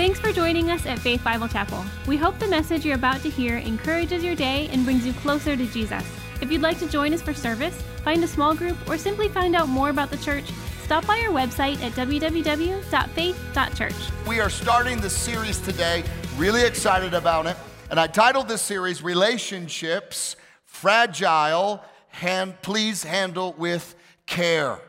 Thanks for joining us at Faith Bible Chapel. We hope the message you're about to hear encourages your day and brings you closer to Jesus. If you'd like to join us for service, find a small group, or simply find out more about the church, stop by our website at www.faith.church. We are starting the series today, really excited about it. And I titled this series Relationships Fragile, hand, Please Handle with Care.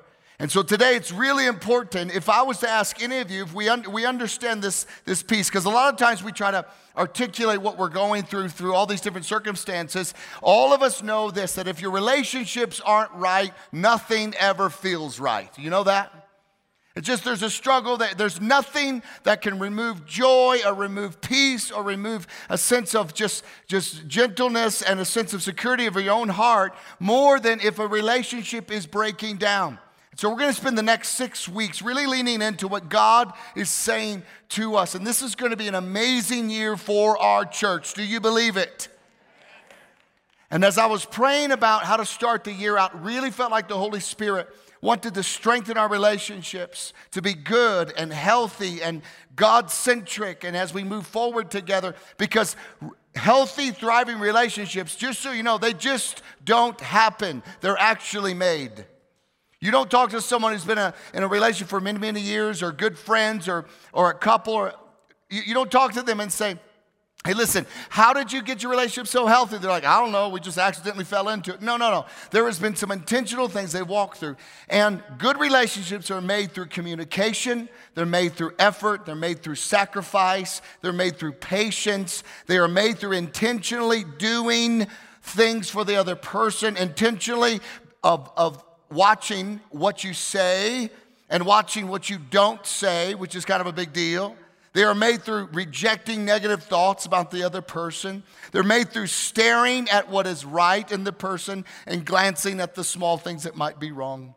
And so today it's really important. If I was to ask any of you, if we, un- we understand this, this piece, because a lot of times we try to articulate what we're going through through all these different circumstances, all of us know this that if your relationships aren't right, nothing ever feels right. You know that? It's just there's a struggle that there's nothing that can remove joy or remove peace or remove a sense of just, just gentleness and a sense of security of your own heart more than if a relationship is breaking down. So, we're going to spend the next six weeks really leaning into what God is saying to us. And this is going to be an amazing year for our church. Do you believe it? And as I was praying about how to start the year out, really felt like the Holy Spirit wanted to strengthen our relationships to be good and healthy and God centric. And as we move forward together, because healthy, thriving relationships, just so you know, they just don't happen, they're actually made. You don't talk to someone who's been a, in a relationship for many, many years or good friends or, or a couple, or you, you don't talk to them and say, Hey, listen, how did you get your relationship so healthy? They're like, I don't know, we just accidentally fell into it. No, no, no. There has been some intentional things they've walked through. And good relationships are made through communication, they're made through effort, they're made through sacrifice, they're made through patience, they are made through intentionally doing things for the other person, intentionally of, of watching what you say and watching what you don't say, which is kind of a big deal. They are made through rejecting negative thoughts about the other person. They're made through staring at what is right in the person and glancing at the small things that might be wrong.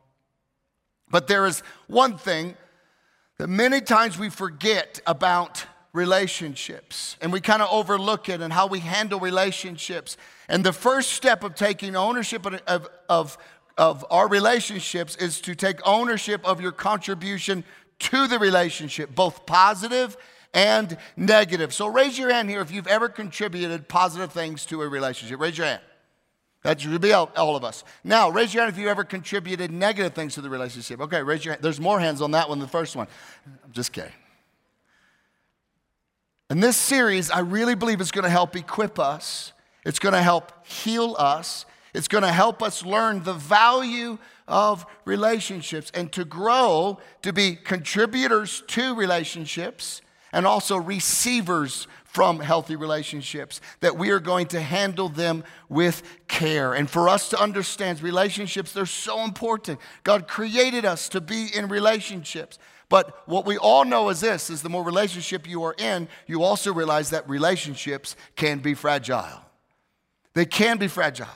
But there is one thing that many times we forget about relationships and we kind of overlook it and how we handle relationships. And the first step of taking ownership of, of, of of our relationships is to take ownership of your contribution to the relationship, both positive and negative. So raise your hand here if you've ever contributed positive things to a relationship. Raise your hand. That should be all, all, of us. Now, raise your hand if you ever contributed negative things to the relationship. Okay, raise your hand. There's more hands on that one than the first one. I'm just kidding. And this series, I really believe, is going to help equip us. It's going to help heal us. It's going to help us learn the value of relationships and to grow to be contributors to relationships and also receivers from healthy relationships, that we are going to handle them with care. And for us to understand relationships, they're so important. God created us to be in relationships. But what we all know is this is the more relationship you are in, you also realize that relationships can be fragile. They can be fragile.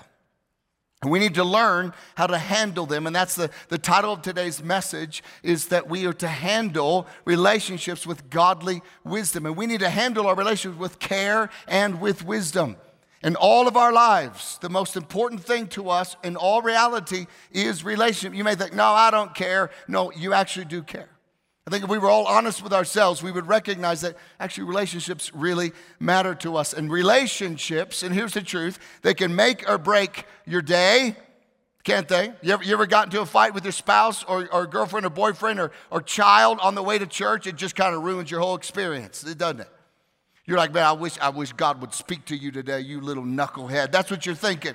And we need to learn how to handle them. And that's the, the title of today's message is that we are to handle relationships with godly wisdom. And we need to handle our relationships with care and with wisdom. In all of our lives, the most important thing to us in all reality is relationship. You may think, no, I don't care. No, you actually do care. I think if we were all honest with ourselves, we would recognize that actually relationships really matter to us. And relationships, and here's the truth, they can make or break your day, can't they? You ever, you ever got into a fight with your spouse or, or girlfriend or boyfriend or, or child on the way to church? It just kind of ruins your whole experience, doesn't it? You're like, man, I wish, I wish God would speak to you today, you little knucklehead. That's what you're thinking.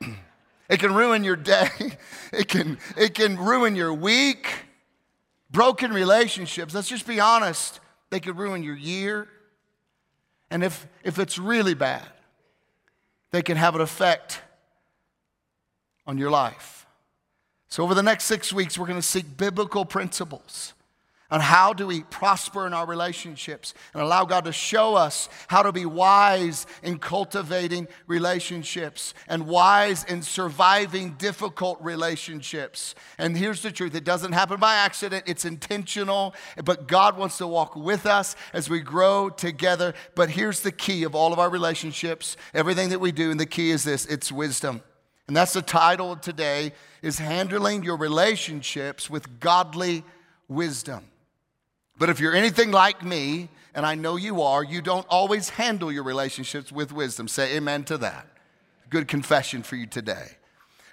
it can ruin your day. It can, it can ruin your week. Broken relationships, let's just be honest, they could ruin your year. And if, if it's really bad, they can have an effect on your life. So, over the next six weeks, we're going to seek biblical principles on how do we prosper in our relationships and allow God to show us how to be wise in cultivating relationships and wise in surviving difficult relationships. And here's the truth it doesn't happen by accident, it's intentional, but God wants to walk with us as we grow together. But here's the key of all of our relationships, everything that we do, and the key is this it's wisdom. And that's the title today is handling your relationships with godly wisdom. But if you're anything like me, and I know you are, you don't always handle your relationships with wisdom. Say amen to that. Good confession for you today.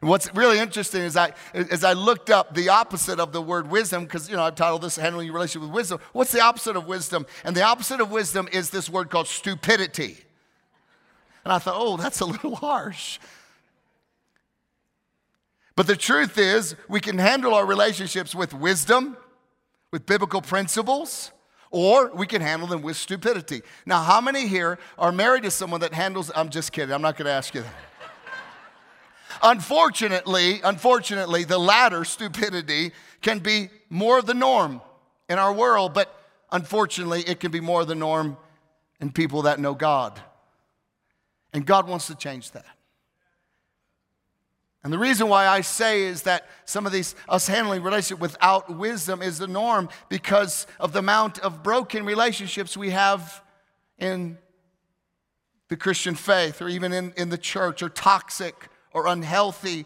And what's really interesting is I, as I looked up the opposite of the word wisdom, because you know I've titled this "Handling Your Relationship with Wisdom." What's the opposite of wisdom? And the opposite of wisdom is this word called stupidity. And I thought, oh, that's a little harsh. But the truth is, we can handle our relationships with wisdom, with biblical principles, or we can handle them with stupidity. Now, how many here are married to someone that handles, I'm just kidding, I'm not gonna ask you that. unfortunately, unfortunately, the latter, stupidity, can be more the norm in our world, but unfortunately, it can be more the norm in people that know God. And God wants to change that. And the reason why I say is that some of these, us handling relationship without wisdom is the norm because of the amount of broken relationships we have in the Christian faith or even in, in the church, or toxic or unhealthy,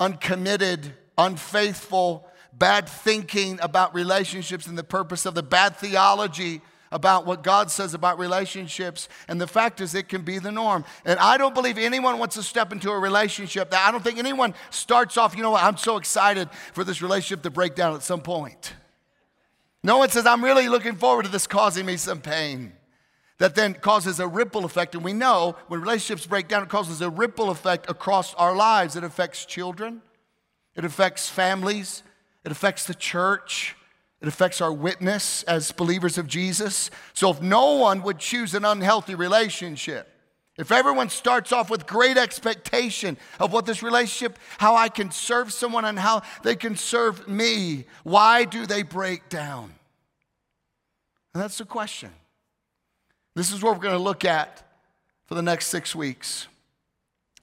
uncommitted, unfaithful, bad thinking about relationships and the purpose of the bad theology about what God says about relationships. And the fact is, it can be the norm. And I don't believe anyone wants to step into a relationship that I don't think anyone starts off, you know what, I'm so excited for this relationship to break down at some point. No one says, I'm really looking forward to this causing me some pain. That then causes a ripple effect. And we know when relationships break down, it causes a ripple effect across our lives. It affects children, it affects families, it affects the church, it affects our witness as believers of Jesus. So if no one would choose an unhealthy relationship, if everyone starts off with great expectation of what this relationship, how I can serve someone and how they can serve me, why do they break down? And that's the question. This is what we're going to look at for the next six weeks.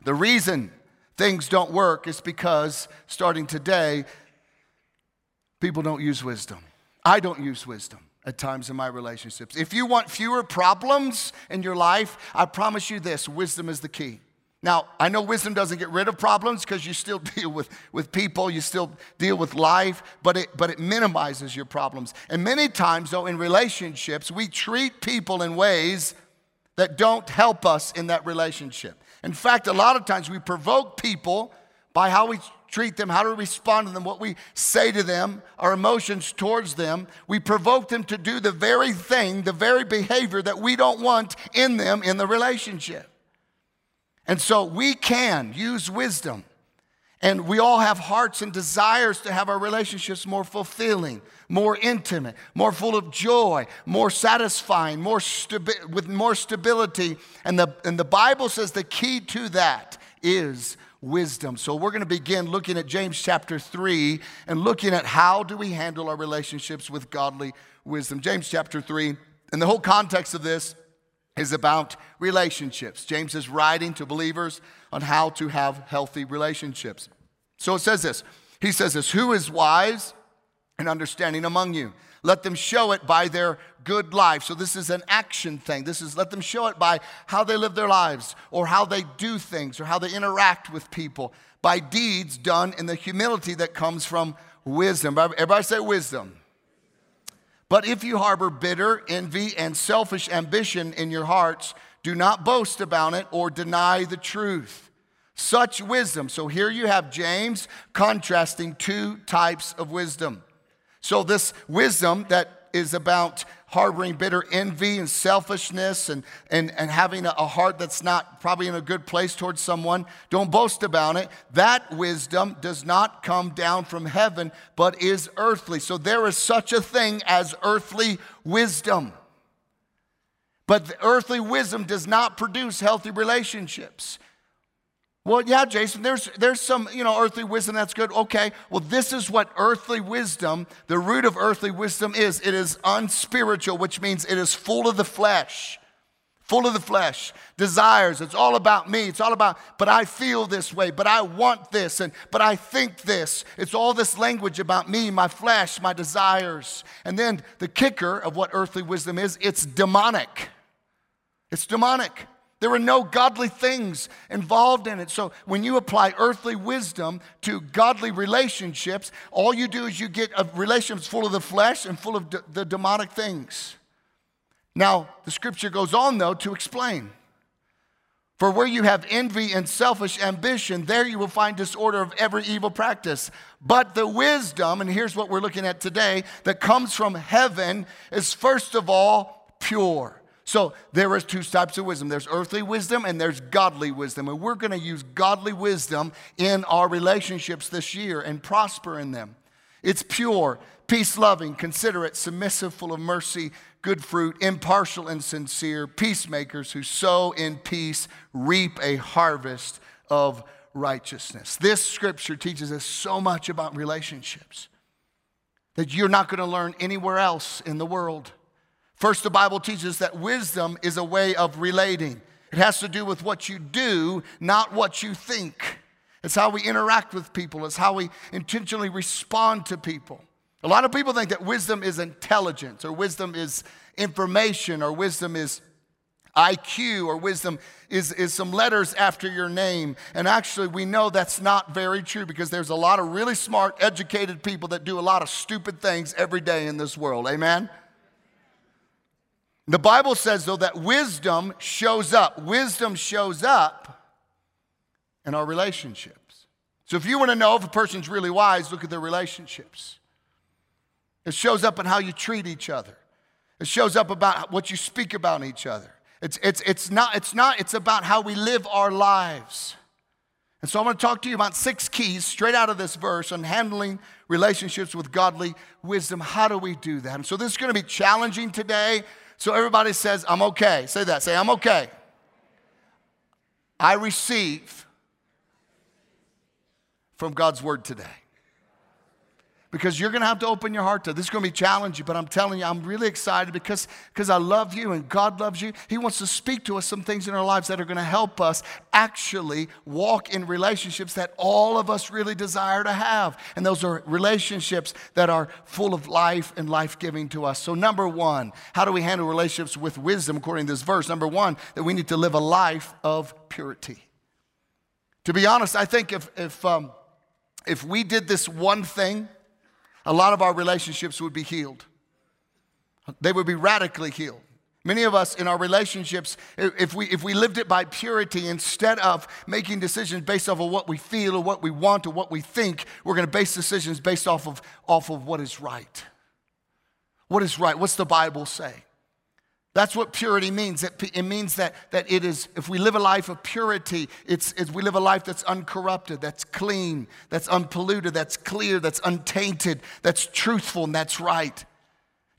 The reason things don't work is because starting today, People don't use wisdom. I don't use wisdom at times in my relationships. If you want fewer problems in your life, I promise you this wisdom is the key. Now, I know wisdom doesn't get rid of problems because you still deal with, with people, you still deal with life, but it, but it minimizes your problems. And many times, though, in relationships, we treat people in ways that don't help us in that relationship. In fact, a lot of times we provoke people by how we treat them, how to respond to them, what we say to them, our emotions towards them. We provoke them to do the very thing, the very behavior that we don't want in them in the relationship. And so we can use wisdom. And we all have hearts and desires to have our relationships more fulfilling, more intimate, more full of joy, more satisfying, more stabi- with more stability. And the, and the Bible says the key to that is wisdom. So we're going to begin looking at James chapter 3 and looking at how do we handle our relationships with godly wisdom. James chapter 3, and the whole context of this is about relationships. James is writing to believers on how to have healthy relationships. So it says this. He says this, who is wise and understanding among you? Let them show it by their good life. So this is an action thing. This is let them show it by how they live their lives or how they do things or how they interact with people by deeds done in the humility that comes from wisdom. Everybody say wisdom. But if you harbor bitter envy and selfish ambition in your hearts, do not boast about it or deny the truth. Such wisdom. So here you have James contrasting two types of wisdom. So, this wisdom that is about harboring bitter envy and selfishness and, and, and having a, heart that's not probably in a good place towards someone, don't boast about it. That wisdom does not come down from heaven, but is earthly. So, there is such a thing as earthly wisdom. But earthly wisdom does not produce healthy relationships. Well, yeah, Jason, there's, there's some, you know, earthly wisdom that's good. Okay, well, this is what earthly wisdom, the root of earthly wisdom is. It is unspiritual, which means it is full of the flesh, full of the flesh, desires. It's all about me. It's all about, but I feel this way, but I want this, and but I think this. It's all this language about me, my flesh, my desires. And then the kicker of what earthly wisdom is, it's demonic. It's demonic. There were no godly things involved in it. So when you apply earthly wisdom to godly relationships, all you do is you get a relationship full of the flesh and full of d- the demonic things. Now, the scripture goes on, though, to explain. For where you have envy and selfish ambition, there you will find disorder of every evil practice. But the wisdom, and here's what we're looking at today, that comes from heaven is first of all pure. So there is two types of wisdom there's earthly wisdom and there's godly wisdom. And we're going to use godly wisdom in our relationships this year and prosper in them. It's pure, peace loving, considerate, submissive, full of mercy, good fruit, impartial and sincere, peacemakers who sow in peace reap a harvest of righteousness. This scripture teaches us so much about relationships that you're not going to learn anywhere else in the world. First, the Bible teaches that wisdom is a way of relating. It has to do with what you do, not what you think. It's how we interact with people, it's how we intentionally respond to people. A lot of people think that wisdom is intelligence, or wisdom is information, or wisdom is IQ, or wisdom is, is some letters after your name. And actually, we know that's not very true because there's a lot of really smart, educated people that do a lot of stupid things every day in this world. Amen? The Bible says, though, that wisdom shows up. Wisdom shows up in our relationships. So if you want to know if a person's really wise, look at their relationships. It shows up in how you treat each other. It shows up about what you speak about each other. It's, it's, it's, not, it's not, it's about how we live our lives. And so I'm going to talk to you about six keys straight out of this verse on handling relationships with godly wisdom. How do we do that? And so this is going to be challenging today. So everybody says, I'm okay. Say that. Say, I'm okay. I receive from God's word today because you're going to have to open your heart to this is going to be challenging but i'm telling you i'm really excited because because i love you and god loves you. He wants to speak to us some things in our lives that are going to help us actually walk in relationships that all of us really desire to have. And those are relationships that are full of life and life-giving to us. So number one how do we handle relationships with wisdom according to this verse? Number one that we need to live a life of purity. To be honest i think if if um, if we did this one thing a lot of our relationships would be healed. They would be radically healed. Many of us in our relationships, if we, if we lived it by purity instead of making decisions based off of what we feel or what we want or what we think, we're going to base decisions based off of, off of what is right. What is right? What's the Bible say? That's what purity means. It, means that, that it is, if we live a life of purity, it's, it's, we live a life that's uncorrupted, that's clean, that's unpolluted, that's clear, that's untainted, that's truthful, and that's right.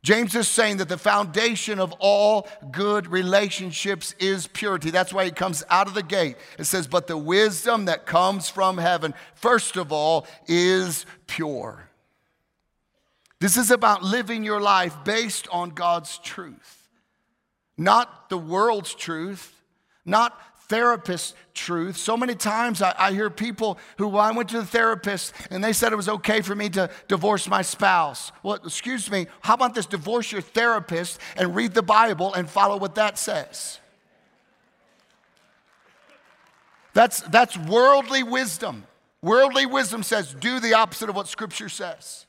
James is saying that the foundation of all good relationships is purity. That's why he comes out of the gate. It says, But the wisdom that comes from heaven, first of all, is pure. This is about living your life based on God's truth not the world's truth, not therapist truth. So many times I, I, hear people who, I went to the therapist and they said it was okay for me to divorce my spouse. Well, excuse me, how about this divorce your therapist and read the Bible and follow what that says? That's, that's worldly wisdom. Worldly wisdom says do the opposite of what Scripture says.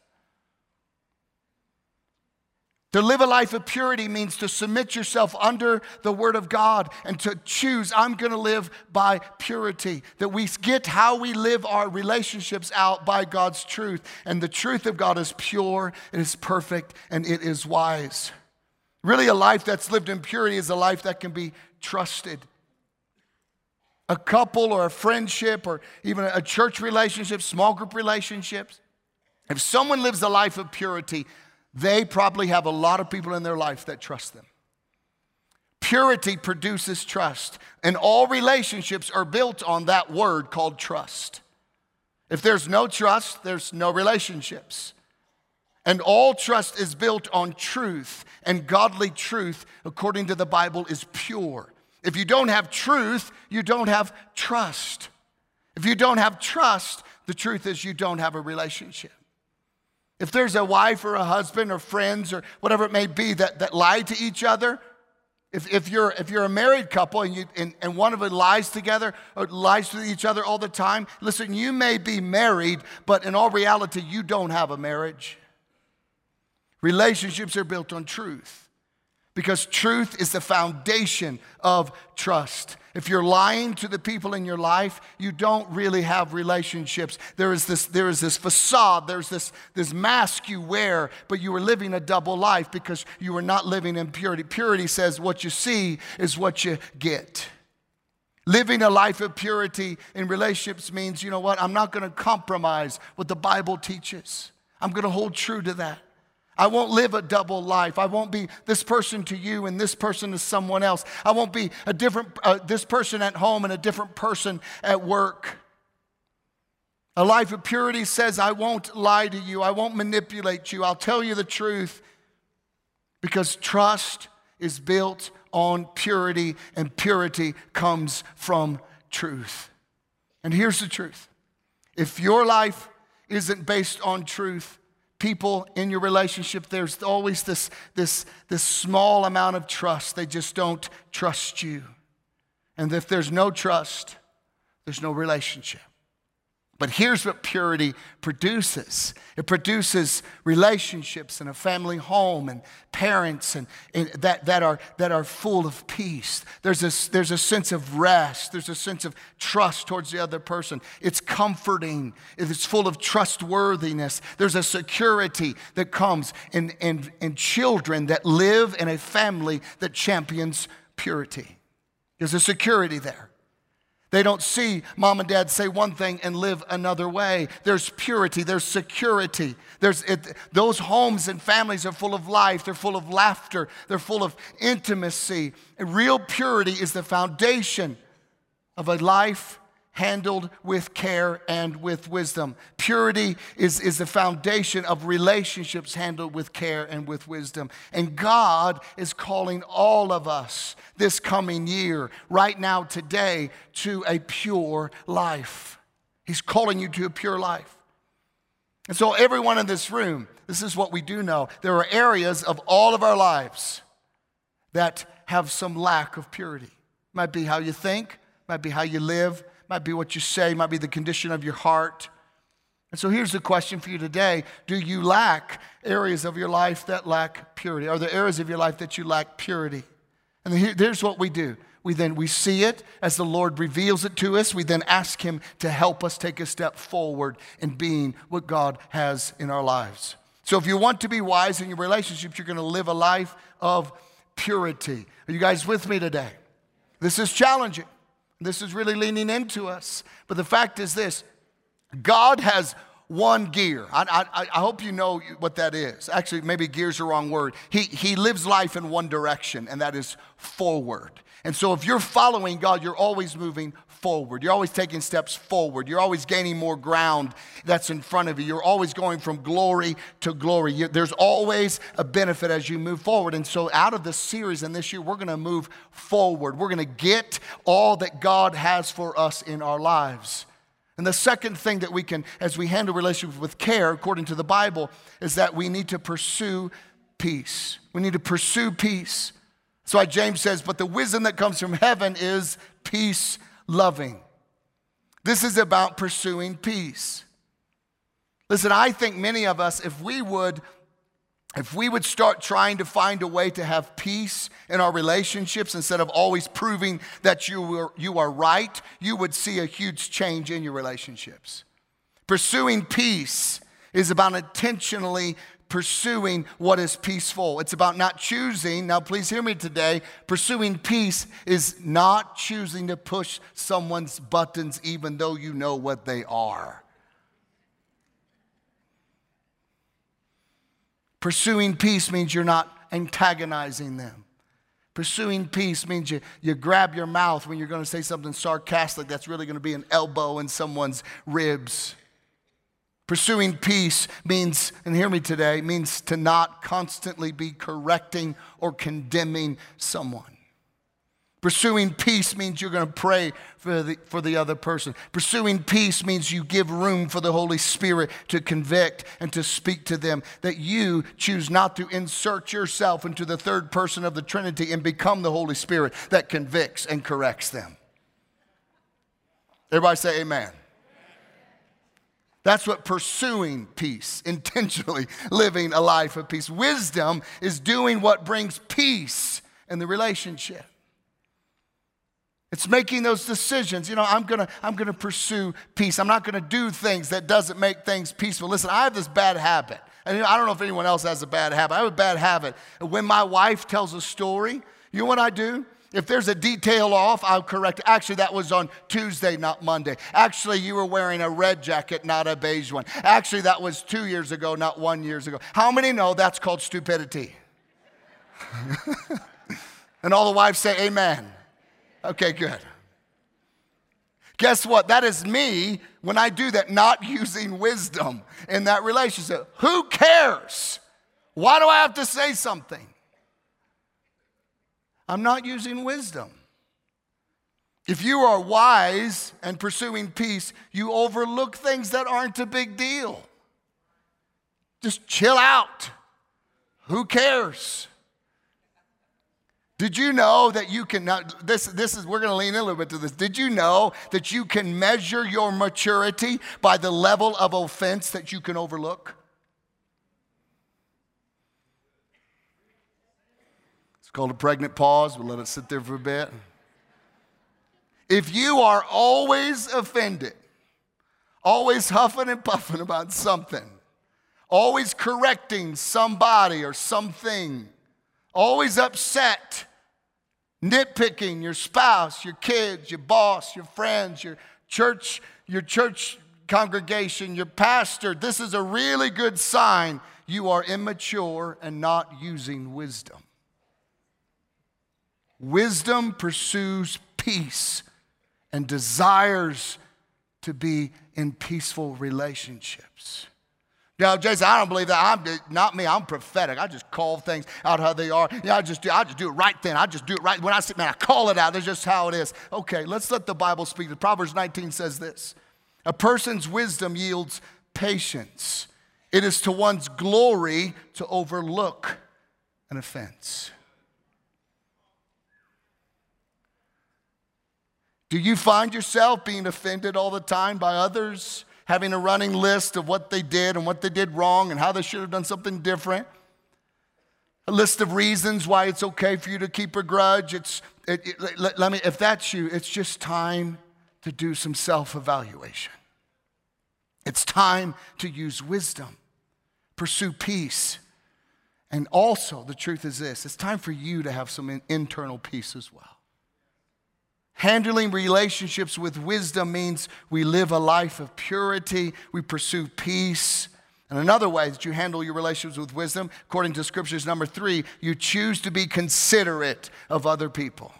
To live a life of purity means to submit yourself under the Word of God and to choose, I'm going to live by purity. That we get how we live our relationships out by God's truth. And the truth of God is pure, it is perfect, and it is wise. Really, a life that's lived in purity is a life that can be trusted. A couple or a friendship or even a church relationship, small group relationships. If someone lives a life of purity, they probably have a lot of people in their life that trust them. Purity produces trust, and all relationships are built on that word called trust. If there's no trust, there's no relationships. And all trust is built on truth, and godly truth, according to the Bible, is pure. If you don't have truth, you don't have trust. If you don't have trust, the truth is you don't have a relationship. If there's a wife or a husband or friends or whatever it may be that, that lie to each other, If, if, you're, if you're a married couple and, you, and, and one of it lies together or lies to each other all the time, listen, you may be married, but in all reality, you don't have a marriage. Relationships are built on truth because truth is the foundation of trust. If you're lying to the people in your life, you don't really have relationships. There is this, there is this facade, there's this, this mask you wear, but you are living a double life because you are not living in purity. Purity says what you see is what you get. Living a life of purity in relationships means, you know what, I'm not going to compromise what the Bible teaches. I'm going to hold true to that. I won't live a double life. I won't be this person to you and this person to someone else. I won't be a different, uh, this person at home and a different person at work. A life of purity says, I won't lie to you. I won't manipulate you. I'll tell you the truth because trust is built on purity and purity comes from truth. And here's the truth if your life isn't based on truth, people in your relationship, there's always this, this, this small amount of trust. They just don't trust you. And if there's no trust, there's no relationship. But here's what purity produces it produces relationships and a family home and parents and, and, that, that, are, that are full of peace. There's a, there's a sense of rest, there's a sense of trust towards the other person. It's comforting, it's full of trustworthiness. There's a security that comes in, in, in children that live in a family that champions purity. There's a security there. They don't see mom and dad say one thing and live another way. There's purity, there's security. There's it, those homes and families are full of life, they're full of laughter, they're full of intimacy. And real purity is the foundation of a life handled with care and with wisdom. Purity is, is the foundation of relationships handled with care and with wisdom. And God is calling all of us this coming year, right now, today, to a pure life. He's calling you to a pure life. And so, everyone in this room, this is what we do know. There are areas of all of our lives that have some lack of purity. Might be how you think, might be how you live, might be what you say, might be the condition of your heart. And so here's the question for you today Do you lack areas of your life that lack purity? Are there areas of your life that you lack purity? And here's what we do. We then we see it as the Lord reveals it to us. We then ask him to help us take a step forward in being what God has in our lives. So if you want to be wise in your relationships, you're going to live a life of purity. Are you guys with me today? This is challenging. This is really leaning into us. But the fact is this God has one gear. I, I, I, hope you know what that is. Actually, maybe gear's the wrong word. He, he lives life in one direction, and that is forward. And so, if you're following God, you're always moving forward. You're always taking steps forward. You're always gaining more ground that's in front of you. You're always going from glory to glory. You, there's always a benefit as you move forward. And so, out of this series and this year, we're going to move forward. We're going to get all that God has for us in our lives. And the second thing that we can, as we handle relationships with care, according to the Bible, is that we need to pursue peace. We need to pursue peace. That's why James says, but the wisdom that comes from heaven is peace loving. This is about pursuing peace. Listen, I think many of us, if we would if we would start trying to find a way to have peace in our relationships instead of always proving that you are, you are right, you would see a huge change in your relationships. Pursuing peace is about intentionally pursuing what is peaceful. It's about not choosing, now please hear me today, pursuing peace is not choosing to push someone's buttons even though you know what they are. Pursuing peace means you're not antagonizing them. Pursuing peace means you, you grab your mouth when you're going to say something sarcastic that's really going to be an elbow in someone's ribs. Pursuing peace means, and hear me today, means to not constantly be correcting or condemning someone. Pursuing peace means you're going to pray for the, for the other person. Pursuing peace means you give room for the Holy Spirit to convict and to speak to them. That you choose not to insert yourself into the third person of the Trinity and become the Holy Spirit that convicts and corrects them. Everybody say amen. That's what pursuing peace, intentionally living a life of peace. Wisdom is doing what brings peace in the relationship. It's making those decisions. You know, I'm gonna, I'm gonna pursue peace. I'm not gonna do things that doesn't make things peaceful. Listen, I have this bad habit. And I don't know if anyone else has a bad habit. I have a bad habit. When my wife tells a story, you know what I do? If there's a detail off, I'll correct. Actually, that was on Tuesday, not Monday. Actually, you were wearing a red jacket, not a beige one. Actually, that was two years ago, not one years ago. How many know that's called stupidity? and all the wives say, Amen. Okay, good. Guess what? That is me when I do that, not using wisdom in that relationship. Who cares? Why do I have to say something? I'm not using wisdom. If you are wise and pursuing peace, you overlook things that aren't a big deal. Just chill out. Who cares? Did you know that you can now this this is we're going to lean in a little bit to this. Did you know that you can measure your maturity by the level of offense that you can overlook? Called a pregnant pause. We'll let it sit there for a bit. If you are always offended, always huffing and puffing about something, always correcting somebody or something, always upset, nitpicking your spouse, your kids, your boss, your friends, your church, your church congregation, your pastor, this is a really good sign you are immature and not using wisdom. Wisdom pursues peace and desires to be in peaceful relationships. Yeah, Jason, I don't believe that. I'm not me. I'm prophetic. I just call things out how they are. Yeah, I just do. I just do it right then. I just do it right when I sit man. I call it out. That's just how it is. Okay, let's let the Bible speak. The Proverbs 19 says this: A person's wisdom yields patience. It is to one's glory to overlook an offense. Do you find yourself being offended all the time by others? having a running list of what they did and what they did wrong and how they should have done something different. A list of reasons why it's okay for you to keep a grudge. It's, it, it, let, let me, if that's you, it's just time to do some self evaluation. It's time to use wisdom, pursue peace. And also, the truth is this it's time for you to have some internal peace as well. Handling relationships with wisdom means we live a life of purity, we pursue peace. And another way that you handle your relationships with wisdom, according to scriptures number three, you choose to be considerate of other people.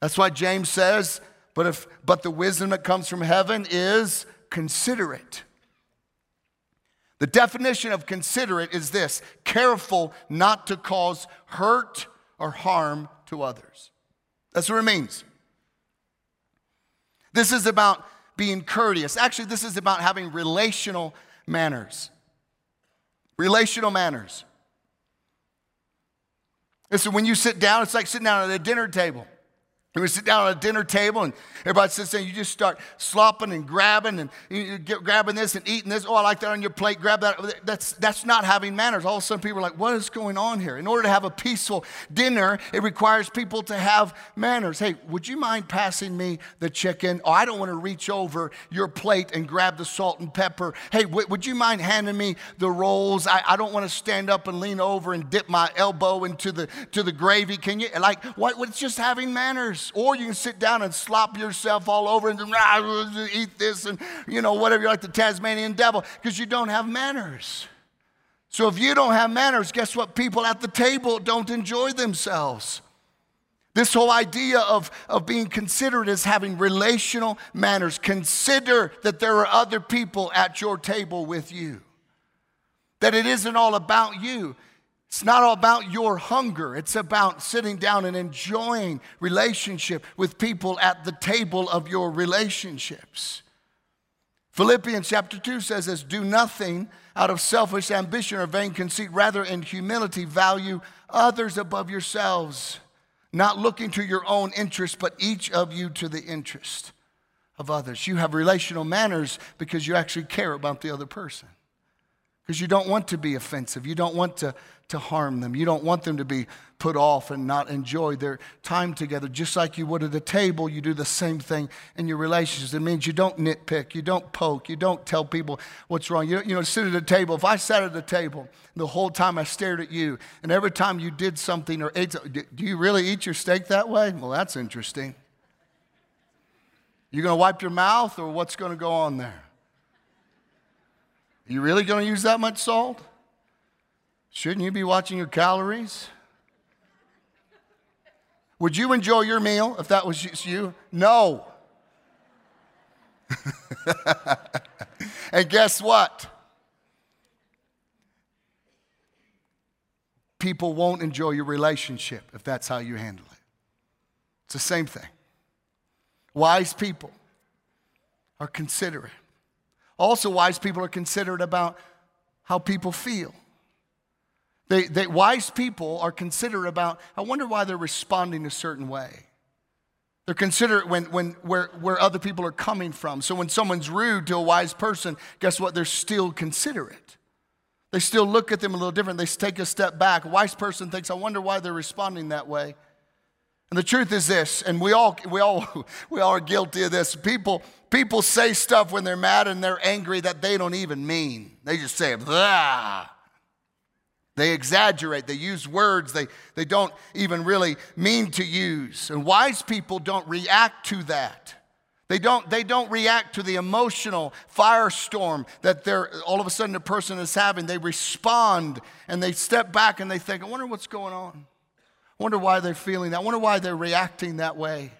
That's why James says, but if but the wisdom that comes from heaven is considerate. The definition of considerate is this careful not to cause hurt or harm to others. That's what it means. This is about being courteous. Actually, this is about having relational manners. Relational manners. Listen, when you sit down, it's like sitting down at a dinner table. And we sit down at a dinner table and everybody sits there and you just start slopping and grabbing and you get, grabbing this and eating this. Oh, I like that on your plate. Grab that. That's, that's not having manners. All of a sudden people are like, what is going on here? In order to have a peaceful dinner, it requires people to have manners. Hey, would you mind passing me the chicken? Oh, I don't want to reach over your plate and grab the salt and pepper. Hey, w- would you mind handing me the rolls? I, I don't want to stand up and lean over and dip my elbow into the, to the gravy. Can you? Like, what? It's just having manners. Or you can sit down and slop yourself all over and ah, eat this and, you know, whatever. You're like the Tasmanian devil because you don't have manners. So if you don't have manners, guess what? People at the table don't enjoy themselves. This whole idea of, of being considerate is having relational manners. Consider that there are other people at your table with you, that it isn't all about you. It's not all about your hunger. It's about sitting down and enjoying relationship with people at the table of your relationships. Philippians chapter 2 says this do nothing out of selfish ambition or vain conceit, rather, in humility, value others above yourselves, not looking to your own interest, but each of you to the interest of others. You have relational manners because you actually care about the other person. Because you don't want to be offensive. You don't want to, to harm them. You don't want them to be put off and not enjoy their time together. Just like you would at a table, you do the same thing in your relationships. It means you don't nitpick, you don't poke, you don't tell people what's wrong. You, you know, sit at a table. If I sat at a table the whole time I stared at you, and every time you did something or ate, do you really eat your steak that way? Well, that's interesting. You going to wipe your mouth, or what's going to go on there? You really going to use that much salt? Shouldn't you be watching your calories? Would you enjoy your meal if that was you? No. and guess what? People won't enjoy your relationship if that's how you handle it. It's the same thing. Wise people are considerate. Also, wise people are considerate about how people feel. They, they, wise people are considerate about, I wonder why they're responding a certain way. They're considerate when, when, where, where other people are coming from. So when someone's rude to a wise person, guess what? They're still considerate. They still look at them a little different. They take a step back. A wise person thinks, I wonder why they're responding that way. And the truth is this, and we all, we all, we all are guilty of this. People, people say stuff when they're mad and they're angry that they don't even mean. They just say, blah. They exaggerate, they use words they, they don't even really mean to use. And wise people don't react to that. They don't, they don't react to the emotional firestorm that they're, all of a sudden a person is having. They respond and they step back and they think, I wonder what's going on. I wonder why they're feeling that. I wonder why they're reacting that way.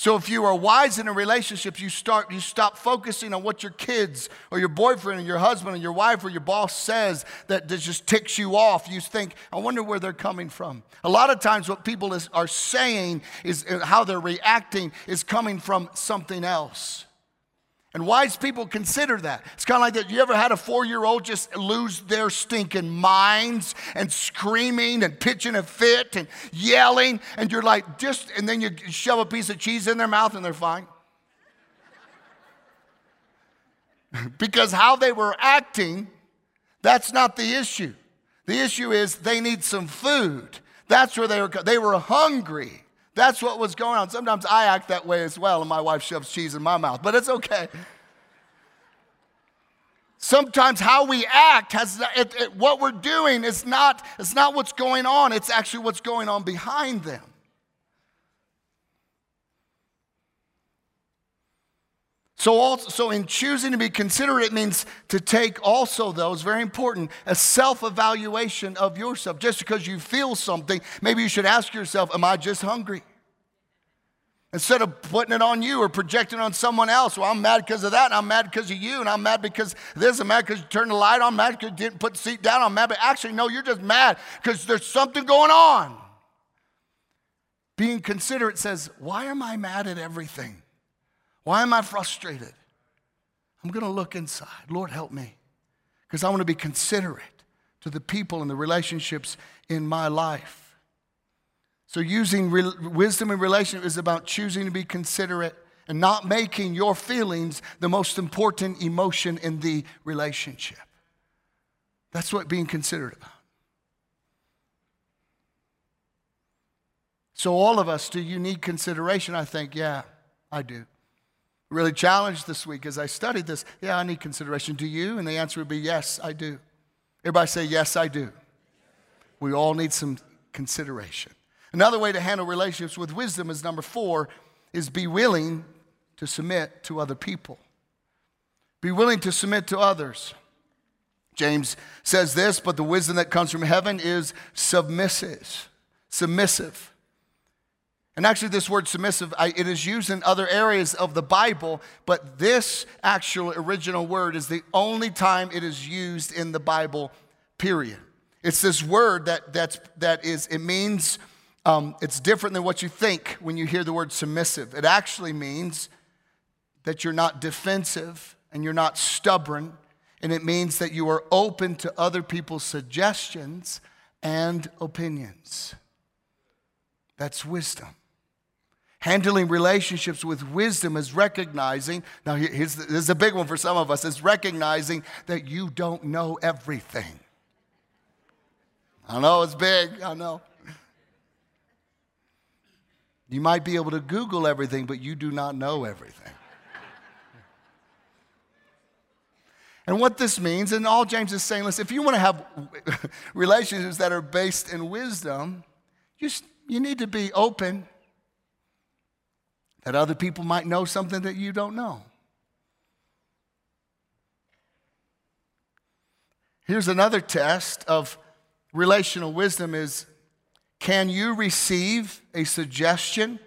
So if you are wise in a relationship, you start you stop focusing on what your kids or your boyfriend or your husband or your wife or your boss says that just ticks you off. You think, I wonder where they're coming from. A lot of times what people is, are saying is uh, how they're reacting is coming from something else. And wise people consider that. It's kind of like that. You ever had a four year old just lose their stinking minds and screaming and pitching a fit and yelling, and you're like, just, and then you shove a piece of cheese in their mouth and they're fine? because how they were acting, that's not the issue. The issue is they need some food. That's where they were, they were hungry. That's what was going on. Sometimes I act that way as well, and my wife shoves cheese in my mouth, but it's okay. Sometimes how we act has it, it, what we're doing is not, it's not what's going on, it's actually what's going on behind them. So, also, so in choosing to be considerate it means to take also those, very important, a self evaluation of yourself. Just because you feel something, maybe you should ask yourself, Am I just hungry? Instead of putting it on you or projecting on someone else. Well, I'm mad because of that, and I'm mad because of you, and I'm mad because this, I'm mad because you turned the light on, I'm mad because you didn't put the seat down, I'm mad. But actually, no, you're just mad because there's something going on. Being considerate says, Why am I mad at everything? Why am I frustrated? I'm going to look inside. Lord, help me. Because I want to be considerate to the people and the relationships in my life. So, using re- wisdom in relationship is about choosing to be considerate and not making your feelings the most important emotion in the relationship. That's what being considerate about. So, all of us, do you need consideration? I think, yeah, I do really challenged this week as I studied this. Yeah, I need consideration. Do you? And the answer would be yes, I do. Everybody say, yes, I do. We all need some consideration. Another way to handle relationships with wisdom is number four, is be willing to submit to other people. Be willing to submit to others. James says this, but the wisdom that comes from heaven is submissive. Submissive. And actually, this word submissive, I, it is used in other areas of the Bible, but this actual original word is the only time it is used in the Bible, period. It's this word that, that's, that is, it means, um, it's different than what you think when you hear the word submissive. It actually means that you're not defensive and you're not stubborn, and it means that you are open to other people's suggestions and opinions. That's wisdom. Handling relationships with wisdom is recognizing, now here's the, this is a big one for some of us, is recognizing that you don't know everything. I know it's big, I know. You might be able to Google everything, but you do not know everything. And what this means, and all James is saying, listen, if you want to have relationships that are based in wisdom, you, you need to be open that other people might know something that you don't know. Here's another test of relational wisdom is can you receive a suggestion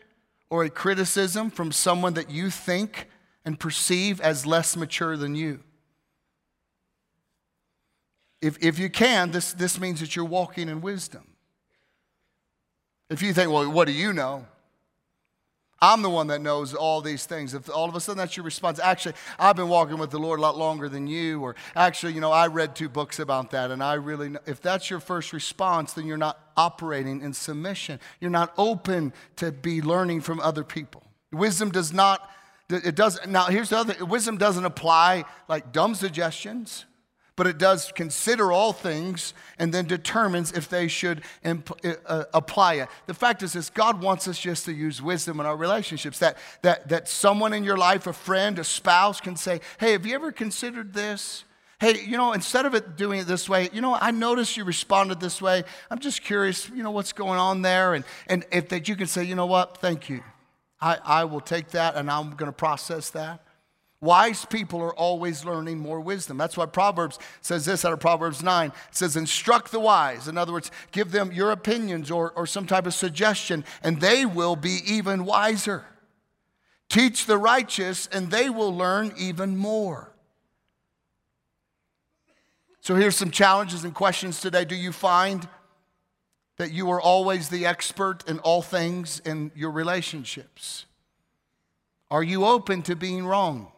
or a criticism from someone that you think and perceive as less mature than you? If, if you can, this, this means that you're walking in wisdom. If you think, well, what do you know? I'm the one that knows all these things. If all of a sudden that's your response, actually, I've been walking with the Lord a lot longer than you, or actually, you know, I read two books about that, and I really know. If that's your first response, then you're not operating in submission. You're not open to be learning from other people. Wisdom does not, it does, now here's the other, wisdom doesn't apply like dumb suggestions but it does consider all things and then determines if they should imp- uh, apply it. The fact is this God wants us just to use wisdom in our relationships. That, that, that someone in your life, a friend, a spouse, can say, Hey, have you ever considered this? Hey, you know, instead of it doing it this way, you know, I noticed you responded this way. I'm just curious, you know, what's going on there. And, and if that you can say, you know what, thank you. I, I will take that and I'm going to process that. Wise people are always learning more wisdom. That's why Proverbs says this out of Proverbs 9. It says, Instruct the wise. In other words, give them your opinions or, or some type of suggestion, and they will be even wiser. Teach the righteous, and they will learn even more. So here's some challenges and questions today. Do you find that you are always the expert in all things in your relationships? Are you open to being wrong?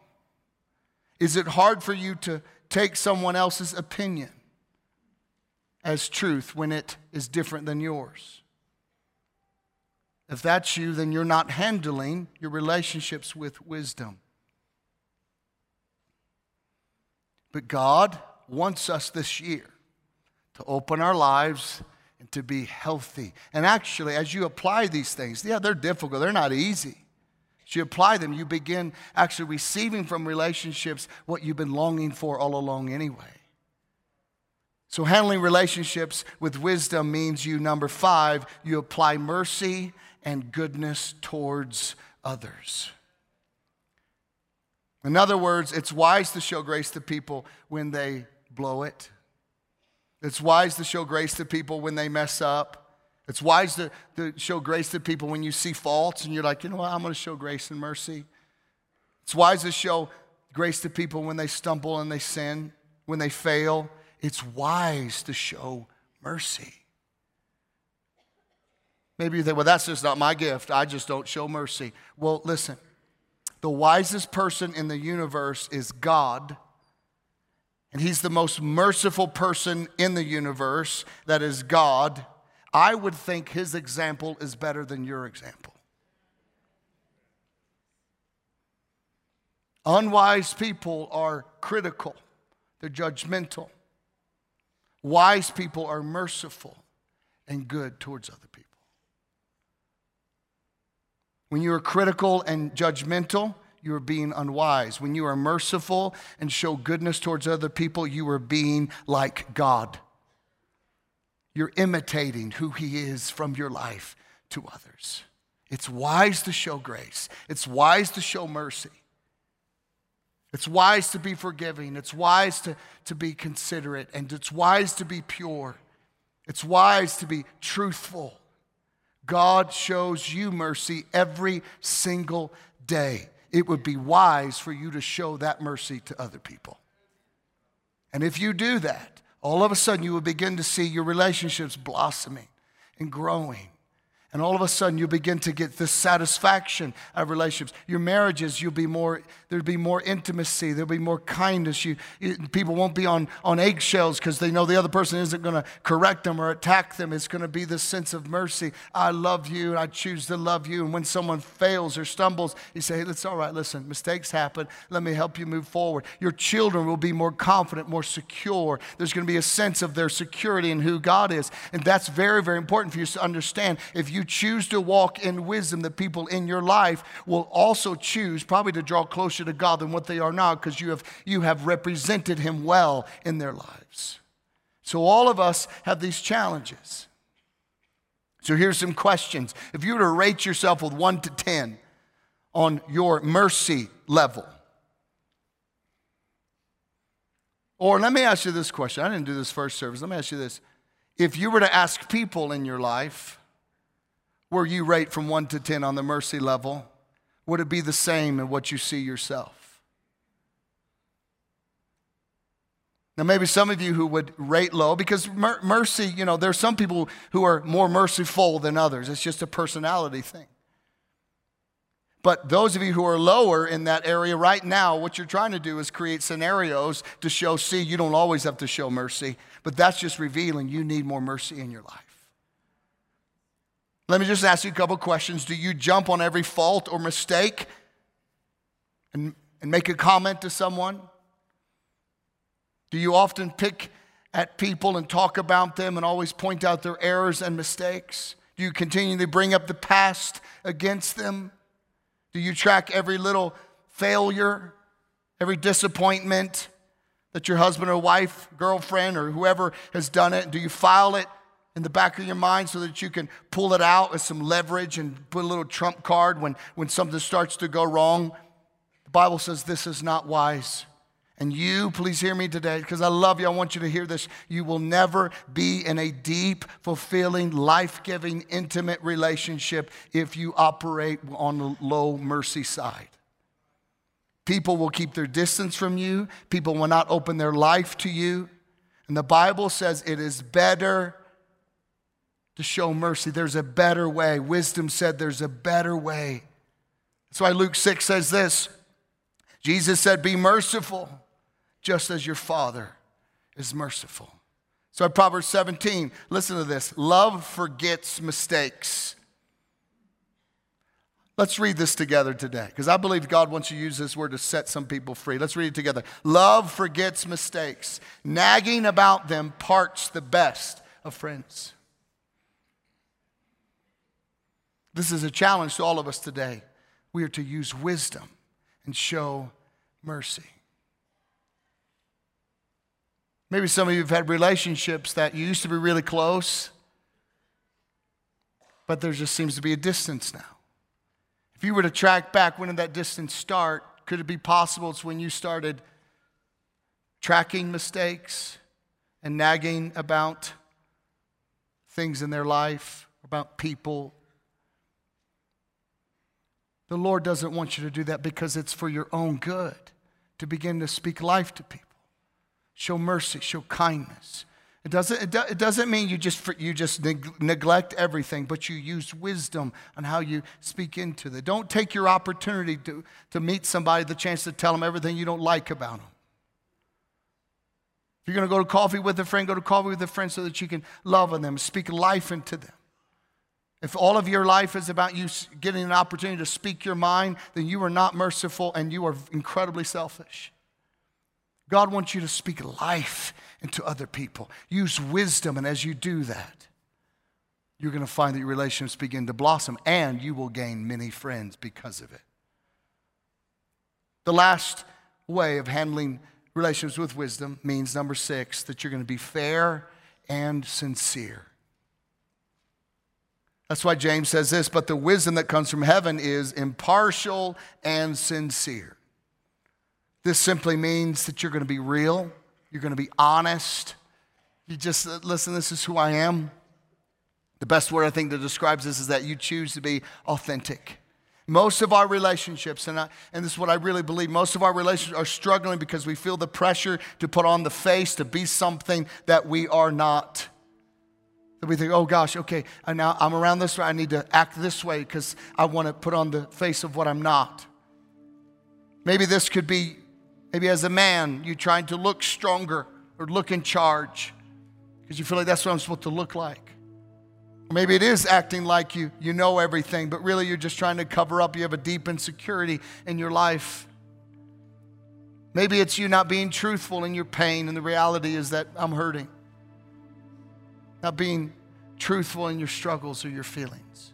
Is it hard for you to take someone else's opinion as truth when it is different than yours? If that's you, then you're not handling your relationships with wisdom. But God wants us this year to open our lives and to be healthy. And actually, as you apply these things, yeah, they're difficult, they're not easy. You apply them, you begin actually receiving from relationships what you've been longing for all along anyway. So, handling relationships with wisdom means you, number five, you apply mercy and goodness towards others. In other words, it's wise to show grace to people when they blow it. It's wise to show grace to people when they mess up. It's wise to, to show grace to people when you see faults and you're like, you know what, I'm going to show grace and mercy. It's wise to show grace to people when they stumble and they sin, when they fail. It's wise to show mercy. Maybe you think, well, that's just not my gift. I just don't show mercy. Well, listen, the wisest person in the universe is God. And he's the most merciful person in the universe, that is God. I would think his example is better than your example. Unwise people are critical, they're judgmental. Wise people are merciful and good towards other people. When you are critical and judgmental, you are being unwise. When you are merciful and show goodness towards other people, you are being like God. You're imitating who He is from your life to others. It's wise to show grace, it's wise to show mercy. It's wise to be forgiving. It's wise to, to be considerate. And it's wise to be pure. It's wise to be truthful. God shows you mercy every single day. It would be wise for you to show that mercy to other people. And if you do that, all of a sudden you will begin to see your relationships blossoming and growing. And all of a sudden, you begin to get this satisfaction of relationships. Your marriages, you'll be more, there'll be more intimacy, there'll be more kindness. You, you people won't be on, on eggshells because they know the other person isn't going to correct them or attack them. It's going to be this sense of mercy. I love you, and I choose to love you. And when someone fails or stumbles, you say, hey, it's all right, listen, mistakes happen. Let me help you move forward. Your children will be more confident, more secure. There's going to be a sense of their security in who God is. And that's very, very important for you to understand. If you choose to walk in wisdom, the people in your life will also choose probably to draw closer to God than what they are now because you have, you have represented Him well in their lives. So, all of us have these challenges. So, here's some questions. If you were to rate yourself with one to 10 on your mercy level, or let me ask you this question. I didn't do this first service. Let me ask you this. If you were to ask people in your life, where you rate from 1 to 10 on the mercy level, would it be the same in what you see yourself? Now, maybe some of you who would rate low, because mer- mercy, you know, there's some people who are more merciful than others. It's just a personality thing. But those of you who are lower in that area right now, what you're trying to do is create scenarios to show, see, you don't always have to show mercy, but that's just revealing you need more mercy in your life. Let me just ask you a couple questions. Do you jump on every fault or mistake and, and make a comment to someone? Do you often pick at people and talk about them and always point out their errors and mistakes? Do you continually bring up the past against them? Do you track every little failure, every disappointment that your husband or wife, girlfriend, or whoever has done it? Do you file it in the back of your mind so that you can pull it out with some leverage and put a little trump card when, when something starts to go wrong. The Bible says this is not wise. And you, please hear me today because I love you. I want you to hear this. You will never be in a deep, fulfilling, life giving, intimate relationship if you operate on the low mercy side. People will keep their distance from you, people will not open their life to you. And the Bible says it is better to show mercy. There's a better way. Wisdom said there's a better way. That's why Luke 6 says this Jesus said, Be merciful, just as your Father is merciful. So, Proverbs 17, listen to this love forgets mistakes. Let's read this together today because I believe God wants to use this word to set some people free. Let's read it together. Love forgets mistakes, nagging about them parts the best of friends. This is a challenge to all of us today. We are to use wisdom and show mercy. Maybe some of you have had relationships that used to be really close, but there just seems to be a distance now. If you were to track back, when did that distance start? Could it be possible it's when you started tracking mistakes and nagging about things in their life, about people, the Lord doesn't want you to do that because it's for your own good to begin to speak life to people. Show mercy, show kindness. It doesn't, it, do, it doesn't mean you just, you just neg- neglect everything, but you use wisdom on how you speak into them. Don't take your opportunity to, to meet somebody, the chance to tell them everything you don't like about them. If you're going to go to coffee with a friend, go to coffee with a friend so that you can love on them, speak life into them. If all of your life is about you getting an opportunity to speak your mind, then you are not merciful and you are incredibly selfish. God wants you to speak life into other people. Use wisdom, and as you do that, you're going to find that your relationships begin to blossom and you will gain many friends because of it. The last way of handling relationships with wisdom means number six, that you're going to be fair and sincere. That's why James says this, but the wisdom that comes from heaven is impartial and sincere. This simply means that you're going to be real, you're going to be honest. You just listen, this is who I am. The best word I think that describes this is that you choose to be authentic. Most of our relationships, and, I, and this is what I really believe, most of our relationships are struggling because we feel the pressure to put on the face, to be something that we are not. That we think, oh gosh, okay, now I'm around this way, I need to act this way because I want to put on the face of what I'm not. Maybe this could be, maybe as a man, you're trying to look stronger or look in charge because you feel like that's what I'm supposed to look like. Maybe it is acting like you, you know everything, but really you're just trying to cover up. You have a deep insecurity in your life. Maybe it's you not being truthful in your pain, and the reality is that I'm hurting. Not being truthful in your struggles or your feelings.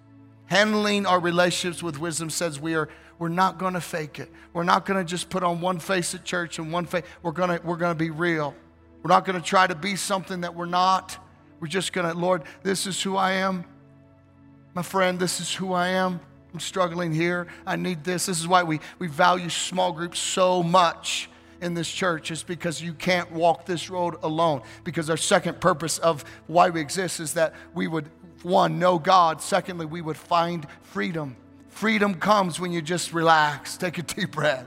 Handling our relationships with wisdom says we are we're not going to fake it. We're not going to just put on one face at church and one face. We're going to we're going to be real. We're not going to try to be something that we're not. We're just going to, Lord, this is who I am. My friend, this is who I am. I'm struggling here. I need this. This is why we, we value small groups so much in this church is because you can't walk this road alone. Because our second purpose of why we exist is that we would, one, know God. Secondly, we would find freedom. Freedom comes when you just relax, take a deep breath.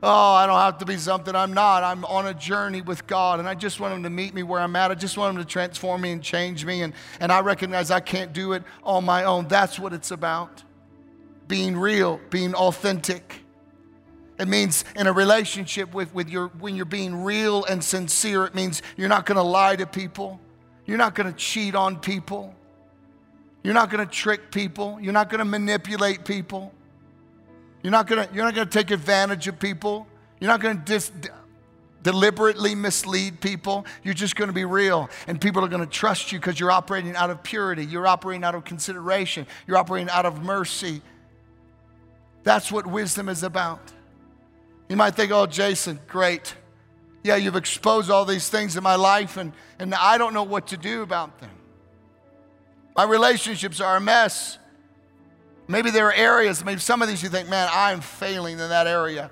Oh, I don't have to be something I'm not. I'm on a journey with God, and I just want Him to meet me where I'm at. I just want Him to transform me and change me, and, and I recognize I can't do it on my own. That's what it's about being real, being authentic. It means in a relationship with, with your, when you're being real and sincere, it means you're not going to lie to people. You're not going to cheat on people. You're not going to trick people. You're not going to manipulate people. You're not gonna, you're not gonna take advantage of people. You're not gonna dis, deliberately mislead people. You're just gonna be real. And people are gonna trust you because you're operating out of purity. You're operating out of consideration. You're operating out of mercy. That's what wisdom is about. You might think, oh, Jason, great. Yeah, you've exposed all these things in my life, and, and I don't know what to do about them. My relationships are a mess. Maybe there are areas, maybe some of these you think, man, I'm failing in that area.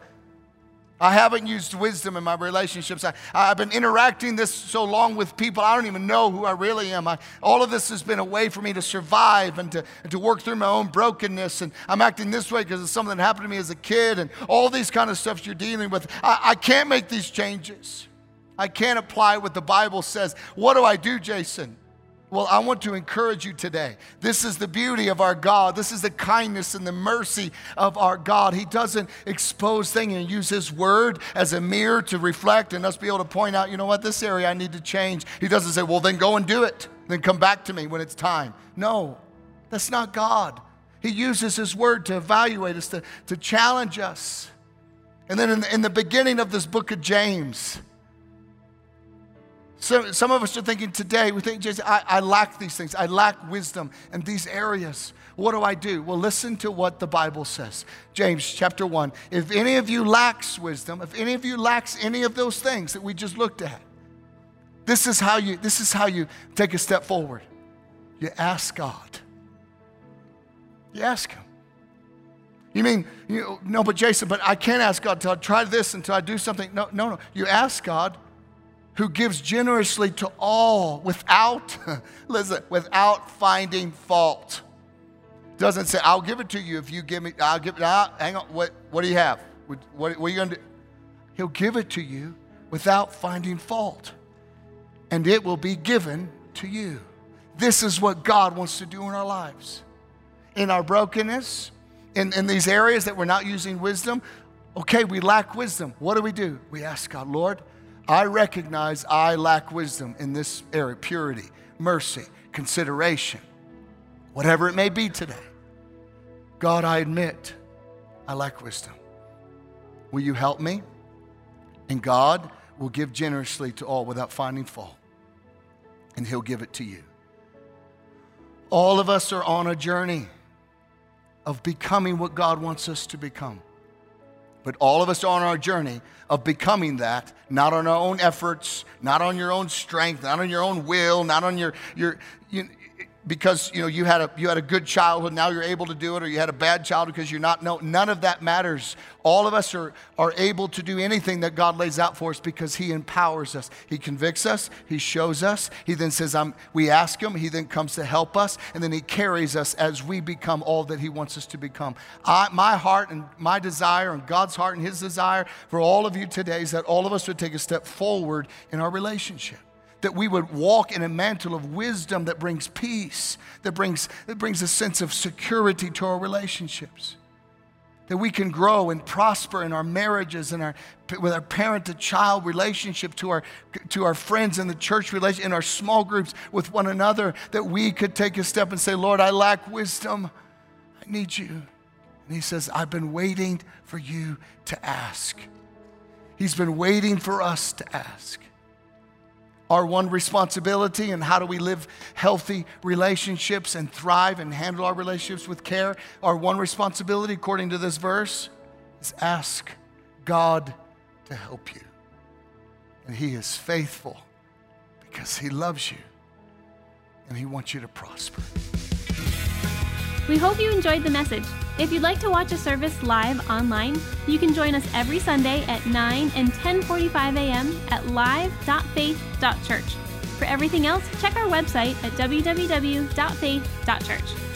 I haven't used wisdom in my relationships. I, have been interacting this so long with people, I don't even know who I really am. I, all of this has been a way for me to survive and to, and to work through my own brokenness. And I'm acting this way because of something that happened to me as a kid and all these kind of stuff you're dealing with. I, I can't make these changes. I can't apply what the Bible says. What do I do, Jason? Well, I want to encourage you today. This is the beauty of our God. This is the kindness and the mercy of our God. He doesn't expose things and use His word as a mirror to reflect and us be able to point out, you know what, this area I need to change. He doesn't say, well, then go and do it. Then come back to me when it's time. No, that's not God. He uses His word to evaluate us, to, to challenge us. And then in the, in the beginning of this book of James, so, some of us are thinking today, we think, Jason, I, I lack these things. I lack wisdom in these areas. What do I do? Well, listen to what the Bible says. James chapter 1. If any of you lacks wisdom, if any of you lacks any of those things that we just looked at, this is how you, this is how you take a step forward. You ask God. You ask Him. You mean, you, no, but Jason, but I can't ask God until I try this, until I do something. No, no, no. You ask God who gives generously to all without, listen, without finding fault. Doesn't say, I'll give it to you if you give me, I'll give it, ah, hang on, what, what do you have? What, what, what are you going to do? He'll give it to you without finding fault, and it will be given to you. This is what God wants to do in our lives. In our brokenness, in, in these areas that we're not using wisdom, okay, we lack wisdom. What do we do? We ask God, Lord, I recognize I lack wisdom in this area purity, mercy, consideration, whatever it may be today. God, I admit I lack wisdom. Will you help me? And God will give generously to all without finding fault, and He'll give it to you. All of us are on a journey of becoming what God wants us to become. But all of us are on our journey of becoming that, not on our own efforts, not on your own strength, not on your own will, not on your, your you, because you know you had a you had a good childhood now you're able to do it or you had a bad childhood because you're not no none of that matters. All of us are are able to do anything that god lays out for us because he empowers us. He convicts us he shows us he then says i'm we ask him he then comes to help us and then he carries us as we become all that he wants us to become. I, my heart and my desire and god's heart and his desire for all of you today is that all of us would take a step forward in our relationship that we would walk in a mantle of wisdom that brings peace, that brings, that brings a sense of security to our relationships. That we can grow and prosper in our marriages and our, with our parent to child relationship, to our, to our friends in the church relation, in our small groups with one another, that we could take a step and say, Lord, I lack wisdom. I need you. And He says, I've been waiting for you to ask. He's been waiting for us to ask our one responsibility and how do we live healthy relationships and thrive and handle our relationships with care. Our one responsibility, according to this verse, is ask God to help you. And He is faithful because He loves you and He wants you to prosper. We hope you enjoyed the message. If you'd like to watch a service live online, you can join us every Sunday at 9 and 10:45 a.m. at live.faith.church. For everything else, check our website at www.faith.church.